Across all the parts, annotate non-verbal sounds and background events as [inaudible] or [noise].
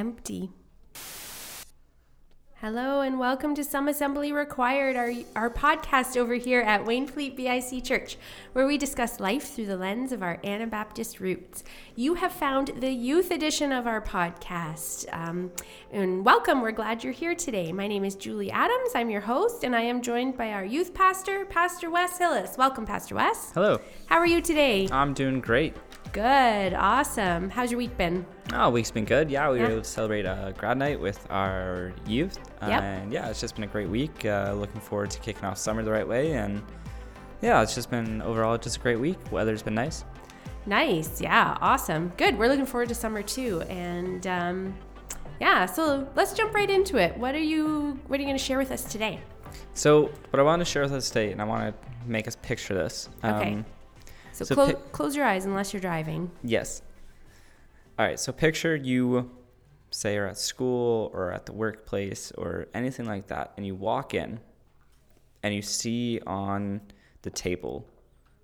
empty. Hello and welcome to Some Assembly Required, our, our podcast over here at Wainfleet BIC Church, where we discuss life through the lens of our Anabaptist roots. You have found the youth edition of our podcast. Um, and welcome, we're glad you're here today. My name is Julie Adams, I'm your host, and I am joined by our youth pastor, Pastor Wes Hillis. Welcome, Pastor Wes. Hello. How are you today? I'm doing great. Good, awesome. How's your week been? Oh, week's been good. Yeah, we Yeah. were able to celebrate a grad night with our youth. Yep. And yeah, it's just been a great week. Uh, looking forward to kicking off summer the right way. And yeah, it's just been overall just a great week. Weather's been nice. Nice. Yeah. Awesome. Good. We're looking forward to summer too. And um, yeah, so let's jump right into it. What are you What are you going to share with us today? So, what I want to share with us today, and I want to make us picture this. Okay. So, So clo- pic- close your eyes unless you're driving. Yes. All right. So picture you, say, you're at school or at the workplace or anything like that, and you walk in, and you see on the table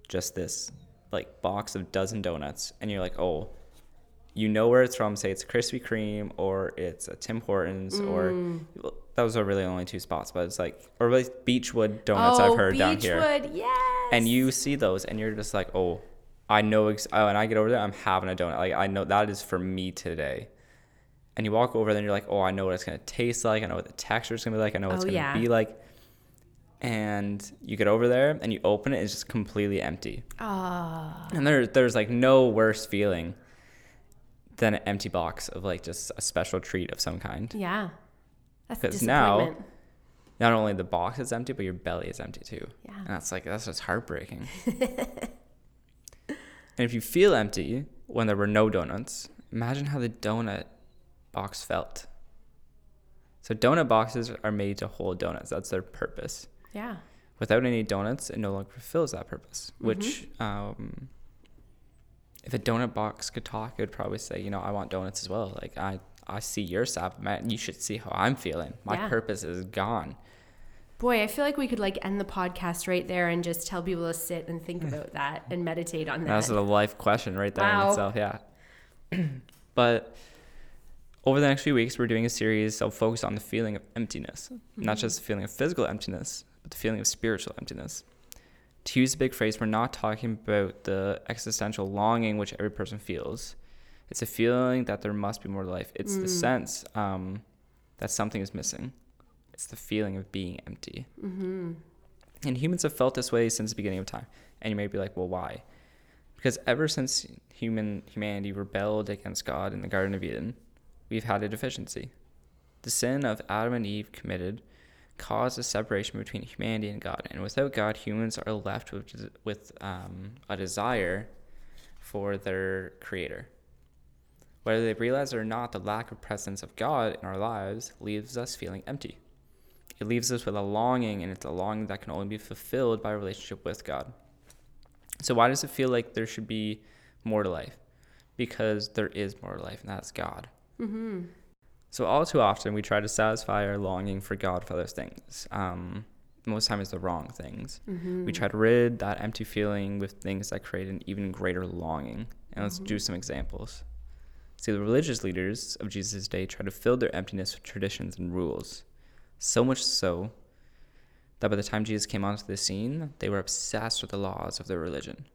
just this like box of dozen donuts, and you're like, oh, you know where it's from. Say it's Krispy Kreme or it's a Tim Hortons or mm. well, those are really only two spots, but it's like or really Beechwood donuts oh, I've heard down here Beechwood, Yes. And you see those and you're just like oh i know ex- oh, and i get over there i'm having a donut like i know that is for me today and you walk over there and you're like oh i know what it's going to taste like i know what the texture is going to be like i know what it's Oh, going to yeah. be like and you get over there and you open it it's just completely empty Ah. and there, there's like no worse feeling than an empty box of like just a special treat of some kind yeah. That's a 'Cause now- disappointment. Not only the box is empty but your belly is empty too. Yeah. and that's like that's just heartbreaking. [laughs] And if you feel empty when there were no donuts imagine how the donut box felt. So donut boxes are made to hold donuts. That's their purpose. Yeah. without any donuts it no longer fulfills that purpose which um, if a donut box could talk it would probably say you know i want donuts as well. Like i i see your sap man you should see how i'm feeling my Yeah. purpose is gone Boy, I feel like we could like end the podcast right there and just tell people to sit and think [laughs] about that and meditate on that. That's a life question right there Wow. in itself, yeah. [clears throat] but over the next few weeks, we're doing a series that'll focus on the feeling of emptiness, not mm-hmm. just the feeling of physical emptiness, but the feeling of spiritual emptiness. To use a big phrase, we're not talking about the existential longing which every person feels. It's a feeling that there must be more to life. It's the sense um, that something is missing. It's the feeling of being empty. mm-hmm. And humans have felt this way since the beginning of time. And you may be like, well, why? Because ever since human humanity rebelled against God in the Garden of Eden, we've had a deficiency. The sin of Adam and Eve committed caused a separation between humanity and God. And without God, humans are left with, with um, a desire for their creator. Whether they realize it or not, the lack of presence of God in our lives leaves us feeling empty. It leaves us with a longing, and it's a longing that can only be fulfilled by a relationship with God. So, why does it feel like there should be more to life? Because there is more to life, and that's God. Mm-hmm. So, all too often, we try to satisfy our longing for God for those things. Um, most times, it's the wrong things. Mm-hmm. We try to rid that empty feeling with things that create an even greater longing. And let's do some examples. See, the religious leaders of Jesus' day tried to fill their emptiness with traditions and rules. So much so that by the time Jesus came onto the scene, they were obsessed with the laws of their religion.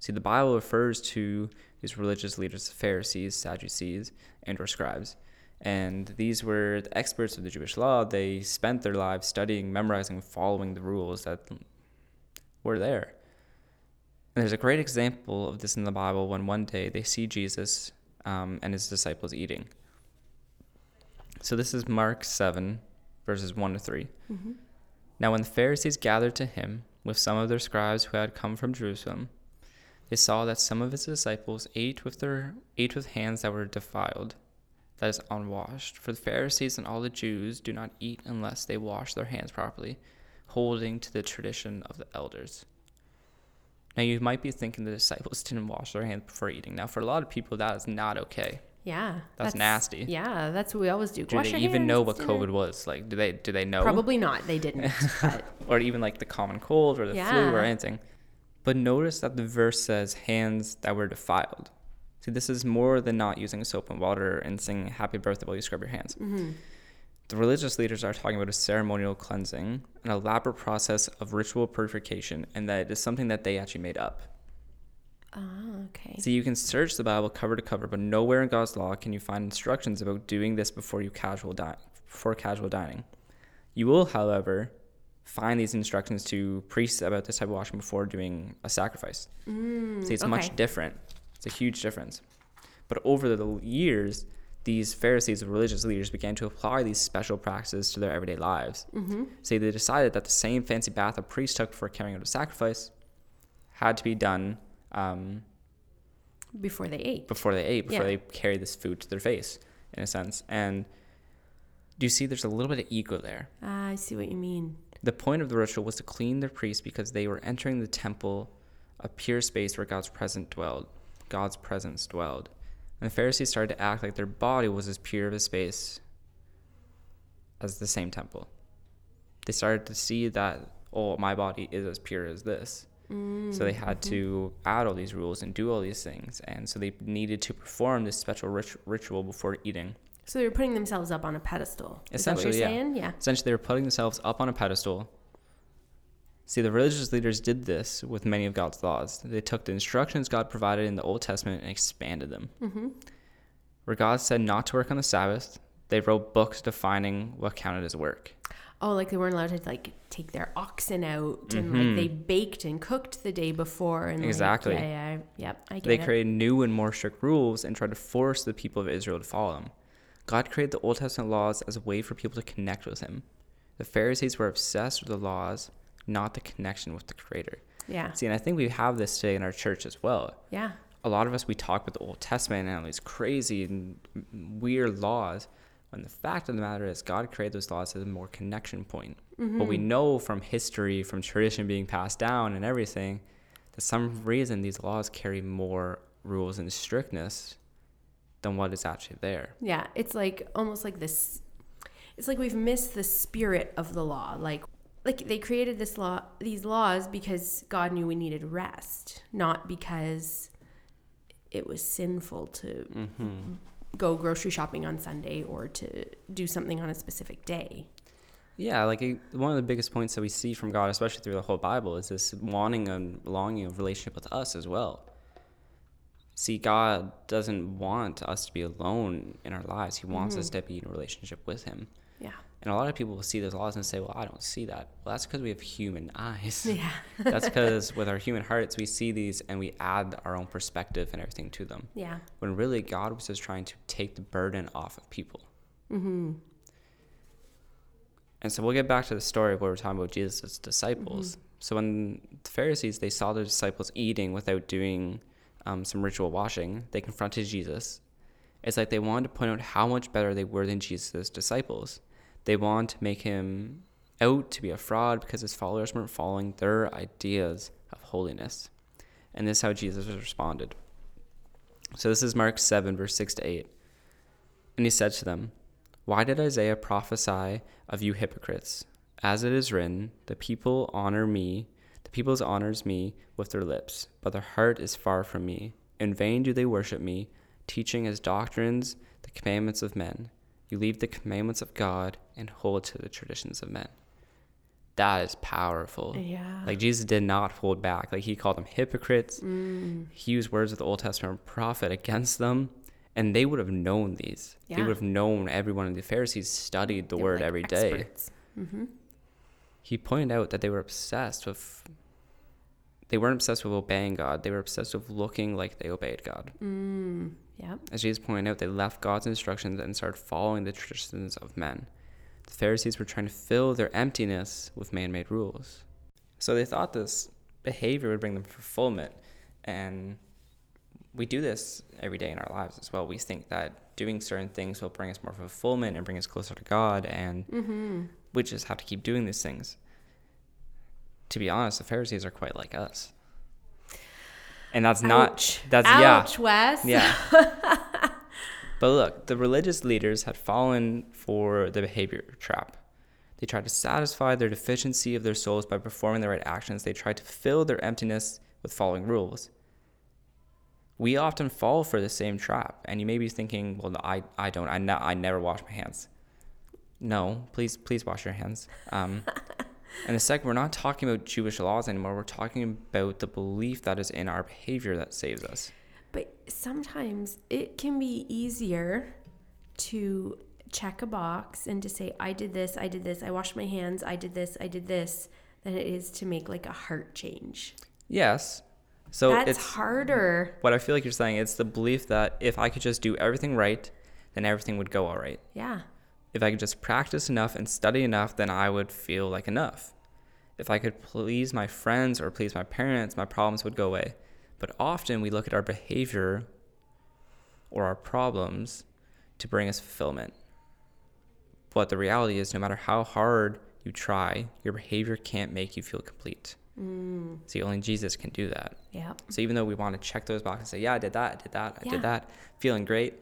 See, the Bible refers to these religious leaders, Pharisees, Sadducees, and or scribes. And these were the experts of the Jewish law. They spent their lives studying, memorizing, following the rules that were there. And there's a great example of this in the Bible when one day they see Jesus um, and his disciples eating. So this is Mark 7, verses 1 to 3. Mm-hmm. Now, when the Pharisees gathered to him with some of their scribes who had come from Jerusalem, they saw that some of his disciples ate with their ate with hands that were defiled, that is unwashed. For the Pharisees and all the Jews do not eat unless they wash their hands properly, holding to the tradition of the elders. Now you might be thinking the disciples [laughs] didn't wash their hands before eating. Now for a lot of people that is not okay. Yeah. That's nasty. Yeah, that's what we always do. Do Wash they even hands, know what dinner. COVID was? Like do they do they know? Probably not. They didn't. [laughs] or even like the common cold or the flu or anything. But notice that the verse says hands that were defiled. See, this is more than not using soap and water and singing happy birthday while you scrub your hands. Mm-hmm. The religious leaders are talking about a ceremonial cleansing, an elaborate process of ritual purification, and that it is something that they actually made up. Oh, okay. So you can search the Bible cover to cover, but nowhere in God's law can you find instructions about doing this before you casual di- before casual dining. You will, however, find these instructions to priests about this type of washing before doing a sacrifice. Mm, See, it's okay. much different. It's a huge difference. But over the years, these Pharisees and religious leaders began to apply these special practices to their everyday lives. Mm-hmm. See, they decided that the same fancy bath a priest took for carrying out a sacrifice had to be done um, Before they ate. before they ate, before Yeah. they carried this food to their face, in a sense. And do you see there's a little bit of ego there? Ah, I see what you mean. The point of the ritual was to clean their priests because they were entering the temple, a pure space where God's presence dwelled. God's presence dwelled. And the Pharisees started to act like their body was as pure of a space as the same temple. They started to see that, oh, my body is as pure as this. Mm, So they had mm-hmm. to add all these rules and do all these things. And so they needed to perform this special rit- ritual before eating. So they were putting themselves up on a pedestal. Is that what you're Essentially, yeah. Yeah. Essentially, they were putting themselves up on a pedestal. See, the religious leaders did this with many of God's laws. They took the instructions God provided in the Old Testament and expanded them. Mm-hmm. Where God said not to work on the Sabbath, they wrote books defining what counted as work. Oh, like they weren't allowed to like take their oxen out and Mhm. like they baked and cooked the day before and like, Exactly. yeah, yeah, yep. I get They it. created new and more strict rules and tried to force the people of Israel to follow them. God created the Old Testament laws as a way for people to connect with Him. The Pharisees were obsessed with the laws, not the connection with the Creator. yeah, See, and I think we have this today in our church as well. yeah, a lot of us we talk about the Old Testament and all these crazy and weird laws, when the fact of the matter is God created those laws as a more connection point. But we mm-hmm. know from history, from tradition being passed down and everything, that some reason these laws carry more rules and strictness than what is actually there. yeah. It's like almost like this. It's like we've missed the spirit of the law. Like, like they created this law, these laws because God knew we needed rest, not because it was sinful to mm-hmm. go grocery shopping on Sunday or to do something on a specific day. Yeah, like it, one of the biggest points that we see from God, especially through the whole Bible, is this wanting and longing of relationship with us as well. See, God doesn't want us to be alone in our lives. He wants us mm-hmm. to be in a relationship with Him. Yeah. And a lot of people will see those laws and say, well, I don't see that. Well, that's because we have human eyes. [laughs] Yeah. [laughs] that's because with our human hearts, we see these and we add our own perspective and everything to them. Yeah. When really, God was just trying to take the burden off of people. Mm-hmm. And so we'll get back to the story where we're talking about Jesus' disciples. So when the Pharisees they saw their disciples eating without doing um, some ritual washing, they confronted Jesus. It's like they wanted to point out how much better they were than Jesus' disciples. They want to make him out to be a fraud because his followers weren't following their ideas of holiness. And this is how Jesus responded. So this is Mark 7, verse 6 to 8. And he said to them, why did Isaiah prophesy of you hypocrites? As it is written, the people honor me, the people honors me with their lips, but their heart is far from me. In vain do they worship me, teaching as doctrines the commandments of men. You leave the commandments of God and hold to the traditions of men. That is powerful. Yeah. Like Jesus did not hold back. Like he called them hypocrites. Mm. He used words of the Old Testament prophet against them, and they would have known these. Yeah. They would have known every one of the Pharisees studied the They word like, every day. experts. Mm-hmm. He pointed out that they were obsessed with. They weren't obsessed with obeying God. They were obsessed with looking like they obeyed God. Mm. Yeah. As Jesus pointed out, they left God's instructions and started following the traditions of men. The Pharisees were trying to fill their emptiness with man made rules. So they thought this behavior would bring them fulfillment. And we do this every day in our lives as well. We think that doing certain things will bring us more fulfillment and bring us closer to God, and Mm-hmm. we just have to keep doing these things. To be honest, the Pharisees are quite like us. And that's not Ouch. that's yeah. Ouch, Wes. Yeah. [laughs] but look, the religious leaders had fallen for the behavior trap. They tried to satisfy their deficiency of their souls by performing the right actions. They tried to fill their emptiness with following rules. we often fall for the same trap. And you may be thinking, well, I, I don't, I, ne- I never wash my hands. No, please, please wash your hands. Um, [laughs] and the second, we're not talking about Jewish laws anymore. We're talking about the belief that is in our behavior that saves us. But sometimes it can be easier to check a box and to say, I did this, I did this, I washed my hands, I did this, I did this, than it is to make like a heart change. Yes. So That's it's harder. what I feel like you're saying. It's the belief that if I could just do everything right, then everything would go all right. Yeah. If I could just practice enough and study enough, then I would feel like enough. If I could please my friends or please my parents, my problems would go away. But often we look at our behavior or our problems to bring us fulfillment. But the reality is, no matter how hard you try, your behavior can't make you feel complete. Mm. See, only Jesus can do that. Yep. So even though we want to check those boxes and say, yeah, I did that, I did that, I Yeah. did that, feeling great,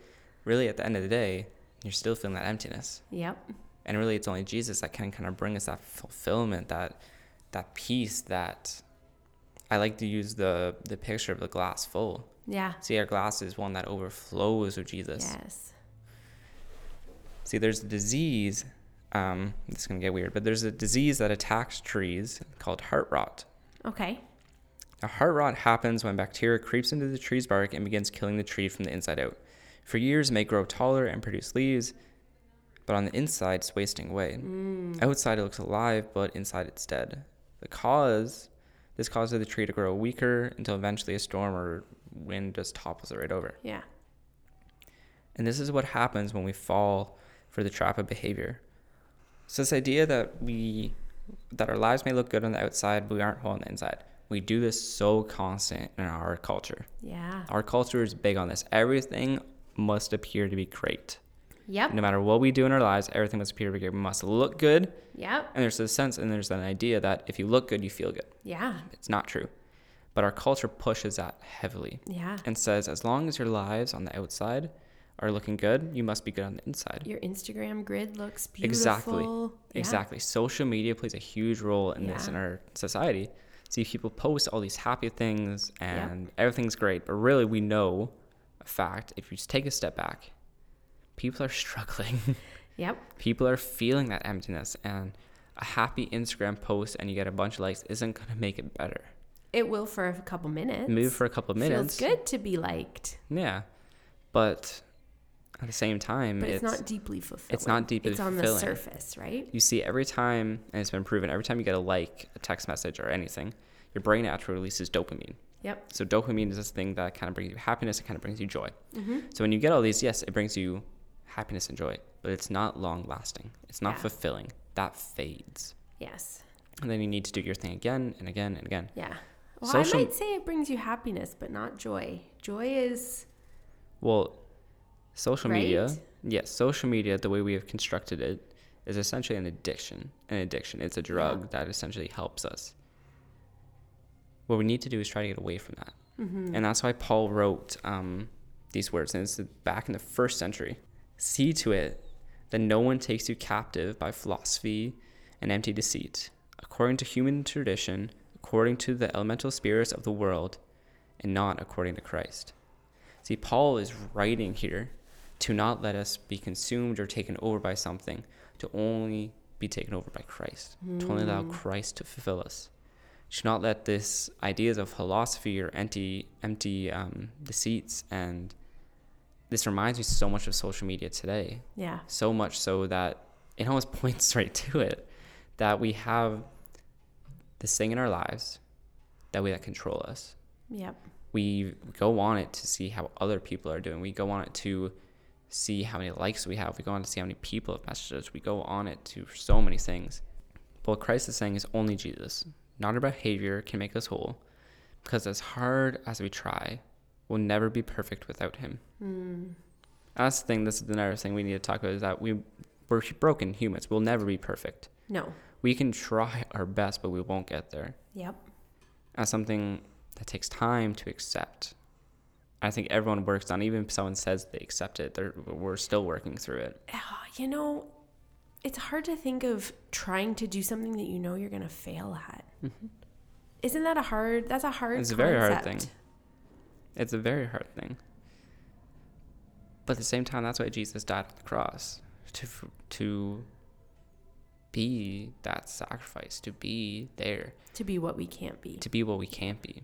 really at the end of the day, you're still feeling that emptiness. Yep. And really it's only Jesus that can kind of bring us that fulfillment, that that peace that I like to use the the picture of the glass full. Yeah. See, our glass is one that overflows with Jesus. Yes. See, there's a disease, um, this is gonna get weird, but there's a disease that attacks trees called heart rot. Okay. Now, heart rot happens when bacteria creeps into the tree's bark and begins killing the tree from the inside out. For years, may grow taller and produce leaves, but on the inside, it's wasting away. Mm. Outside, it looks alive, but inside, it's dead. The cause, this causes the tree to grow weaker until eventually a storm or wind just topples it right over. Yeah. And this is what happens when we fall for the trap of behavior. So this idea that we that our lives may look good on the outside, but we aren't whole on the inside. We do this so constant in our culture. Yeah. Our culture is big on this. Everything must appear to be great. Yep. No matter what we do in our lives, everything must appear to be great. We must look good. Yep. And there's a sense and there's an idea that if you look good, you feel good. Yeah. It's not true. But our culture pushes that heavily Yeah. and says as long as your lives on the outside are looking good, you must be good on the inside. Your Instagram grid looks beautiful. Exactly. Yeah. Exactly. Social media plays a huge role in this in our society. See, people post all these happy things and everything's great, but really we know a fact. If you just take a step back, people are [laughs] struggling. Yep. people are feeling that emptiness, and a happy Instagram post and you get a bunch of likes isn't gonna make it better. It will for a couple minutes. Move for a couple minutes. Feels good to be liked, Yeah, but at the same time, but it's, not deeply fulfilling. it's not deeply It's on fulfilling. the surface, right? You see, every time, and it's been proven, every time you get a like, a text message, or anything, your brain actually releases dopamine. Yep. So dopamine is this thing that kind of brings you happiness. It kind of brings you joy. Mm-hmm. So when you get all these, yes, it brings you happiness and joy, but it's not long lasting. It's not Yeah. fulfilling. That fades, Yes. and then you need to do your thing again and again and again. Yeah. Well, Social- I might say it brings you happiness, but not joy. Joy is Well, social media, Right? yes, social media, the way we have constructed it, is essentially an addiction. An addiction. It's a drug that essentially helps us. What we need to do is try to get away from that. Mm-hmm. And that's why Paul wrote um, these words. And it's back in the first century. See to it that no one takes you captive by philosophy and empty deceit, according to human tradition, according to the elemental spirits of the world, and not according to Christ. See, Paul is writing here to not let us be consumed or taken over by something, to only be taken over by Christ, to only allow Christ to fulfill us. To not let this ideas of philosophy or empty, empty um, deceits, and this reminds me so much of social media today. yeah. So much so that it almost [laughs] points right to it, that we have this thing in our lives that we that control us Yep. we go on it to see how other people are doing. We go on it to see how many likes we have. We go on to see how many people have messaged us. We go on it to so many things. But what Christ is saying is only Jesus, not our behavior, can make us whole. Because as hard as we try, we'll never be perfect without Him. Mm. That's the thing. This is the another thing we need to talk about is that we we're broken humans. We'll never be perfect. No. We can try our best, but we won't get there. Yep. as something that takes time to accept. I think everyone works on, even if someone says they accept it, they're, we're still working through it. Ah, You know, it's hard to think of trying to do something that you know you're going to fail at. Isn't that a hard? That's a hard. Mm-hmm. It's a very hard thing. It's a very hard thing. But at the same time, that's why Jesus died on the cross to to be that sacrifice, to be there, To be what we can't be. to be what we can't be.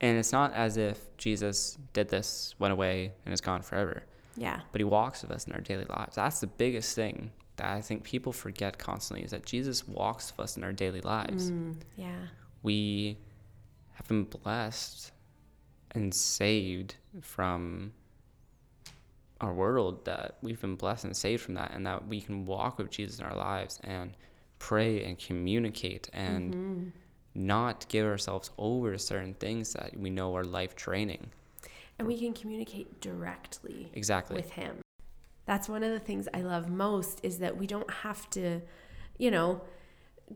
And it's not as if Jesus did this, went away, and is gone forever. Yeah. But he walks with us in our daily lives. That's the biggest thing that I think people forget constantly is that Jesus walks with us in our daily lives. Mm, yeah. We have been blessed and saved from our world that we've been blessed and saved from that and that we can walk with Jesus in our lives and pray and communicate and Mm-hmm. not give ourselves over to certain things that we know are life draining. And we can communicate directly Exactly. with him. That's one of the things I love most is that we don't have to, you know,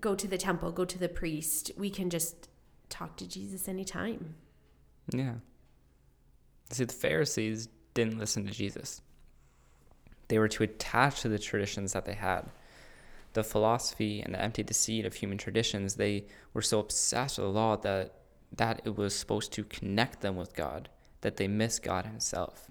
go to the temple, go to the priest. We can just talk to Jesus anytime. Yeah. See, the Pharisees didn't listen to Jesus. They were too attached to the traditions that they had. The philosophy and the empty deceit of human traditions, they were so obsessed with the law that, that it was supposed to connect them with God, that they missed God Himself.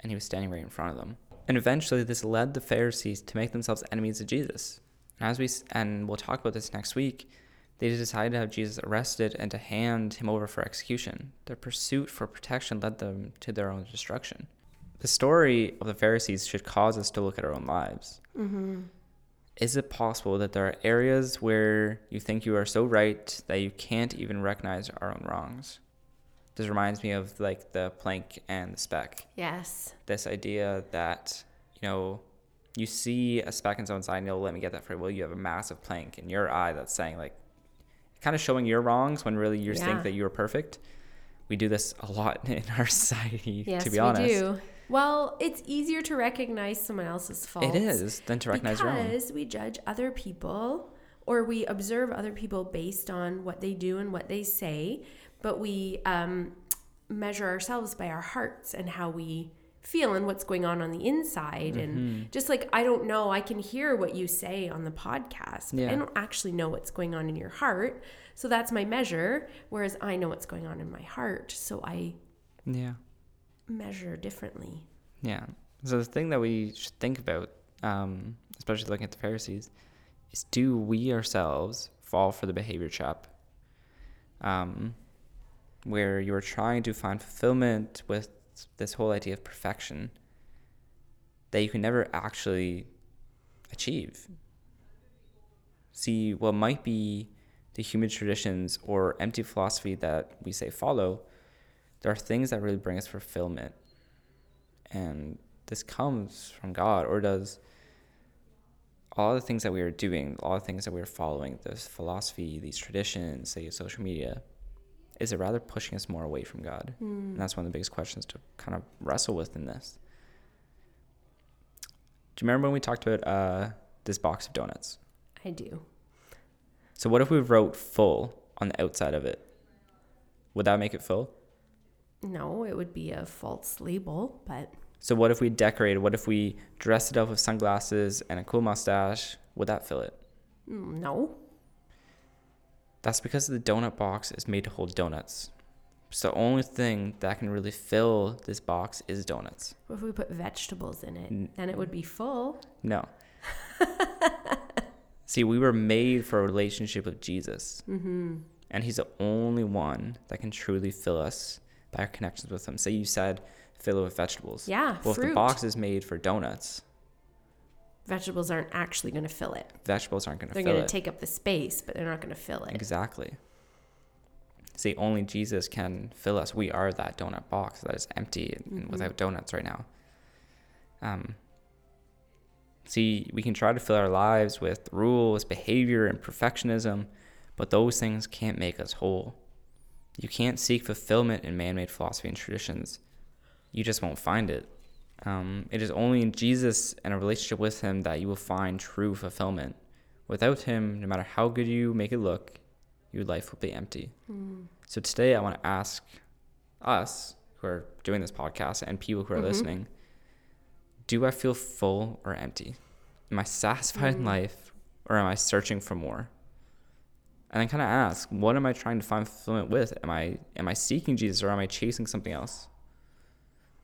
And He was standing right in front of them. And eventually, this led the Pharisees to make themselves enemies of Jesus. And as we and we'll talk about this next week, they decided to have Jesus arrested and to hand him over for execution. Their pursuit for protection led them to their own destruction. The story of the Pharisees should cause us to look at our own lives. Mm-hmm. Is it possible that there are areas where you think you are so right that you can't even recognize our own wrongs? This reminds me of like the plank and the speck. Yes. This idea that, you know, you see a speck in someone's eye and you'll let me get that for you. Well, you have a massive plank in your eye that's saying like kind of showing your wrongs when really you Yeah. think that you're perfect. We do this a lot [laughs] in our society, Yes, to be honest. we do. Well, it's easier to recognize someone else's fault. It is than to recognize your own. because we judge other people or we observe other people based on what they do and what they say, but we um, measure ourselves by our hearts and how we feel and what's going on on the inside. Mm-hmm. And just like I don't know, I can hear what you say on the podcast, Yeah. I don't actually know what's going on in your heart. So that's my measure. Whereas I know what's going on in my heart, so I Yeah. measure differently. Yeah. So the thing that we should think about, um, especially looking at the Pharisees, is do we ourselves fall for the behavior trap? Um, where you are trying to find fulfillment with this whole idea of perfection that you can never actually achieve. See, what might be the human traditions or empty philosophy that we say follow, there are things that really bring us fulfillment and this comes from God, or does all the things that we are doing, all the things that we're following, this philosophy, these traditions, say social media, is it rather pushing us more away from God? And that's one of the biggest questions to kind of wrestle with in this. Do you remember when we talked about uh, this box of donuts? I do. So what if we wrote full on the outside of it? Would that make it full? No, it would be a false label, but So what if we decorated? What if we dressed it up with sunglasses and a cool mustache? Would that fill it? mm, no. That's because the donut box is made to hold donuts. So the only thing that can really fill this box is donuts. What if we put vegetables in it? N- Then it would be full. No. [laughs] See, we were made for a relationship with Jesus. Mm-hmm. And he's the only one that can truly fill us by our connections with him. Say you said fill it with vegetables. Yeah, Well, if the box is made for donuts, Vegetables aren't actually going to fill it. vegetables aren't going to fill it. They're going to take up the space, but they're not going to fill it. Exactly. See, only Jesus can fill us. We are that donut box that is empty and Mhm. without donuts right now. Um, see, we can try to fill our lives with rules, behavior, and perfectionism, but those things can't make us whole. You can't seek fulfillment in man made philosophy and traditions, you just won't find it. Um, it is only in Jesus and a relationship with Him that you will find true fulfillment. Without Him, no matter how good you make it look, your life will be empty. Mm. So today, I want to ask us who are doing this podcast and people who are Mhm. listening do I feel full or empty? Am I satisfied in Mm. life or am I searching for more? and then kind of ask, what am I trying to find fulfillment with? Am I am I seeking Jesus or am I chasing something else?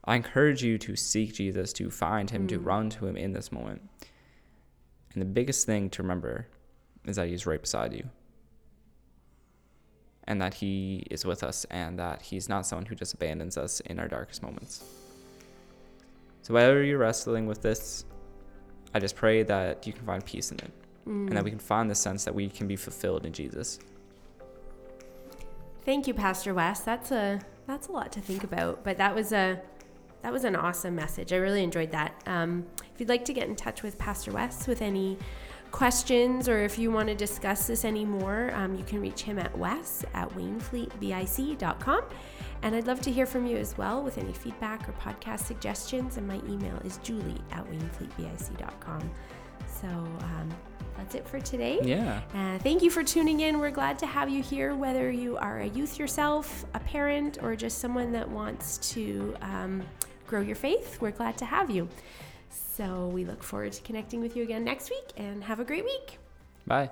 I encourage you to seek Jesus, to find him, mm. to run to him in this moment. And the biggest thing to remember is that he's right beside you. And that he is with us and that he's not someone who just abandons us in our darkest moments. So whether you're wrestling with this, I just pray that you can find peace in it. Mm. And that we can find the sense that we can be fulfilled in Jesus. Thank you, Pastor Wes. That's a that's a lot to think about, but that was a that was an awesome message. I really enjoyed that. Um, if you'd like to get in touch with Pastor Wes with any questions or if you want to discuss this anymore, um, you can reach him at wes at wainfleetbic.com. And I'd love to hear from you as well with any feedback or podcast suggestions. And my email is julie at wainfleetbic.com. So um, that's it for today. Yeah. Uh, thank you for tuning in. We're glad to have you here, whether you are a youth yourself, a parent, or just someone that wants to um, grow your faith. We're glad to have you. So we look forward to connecting with you again next week and have a great week. Bye.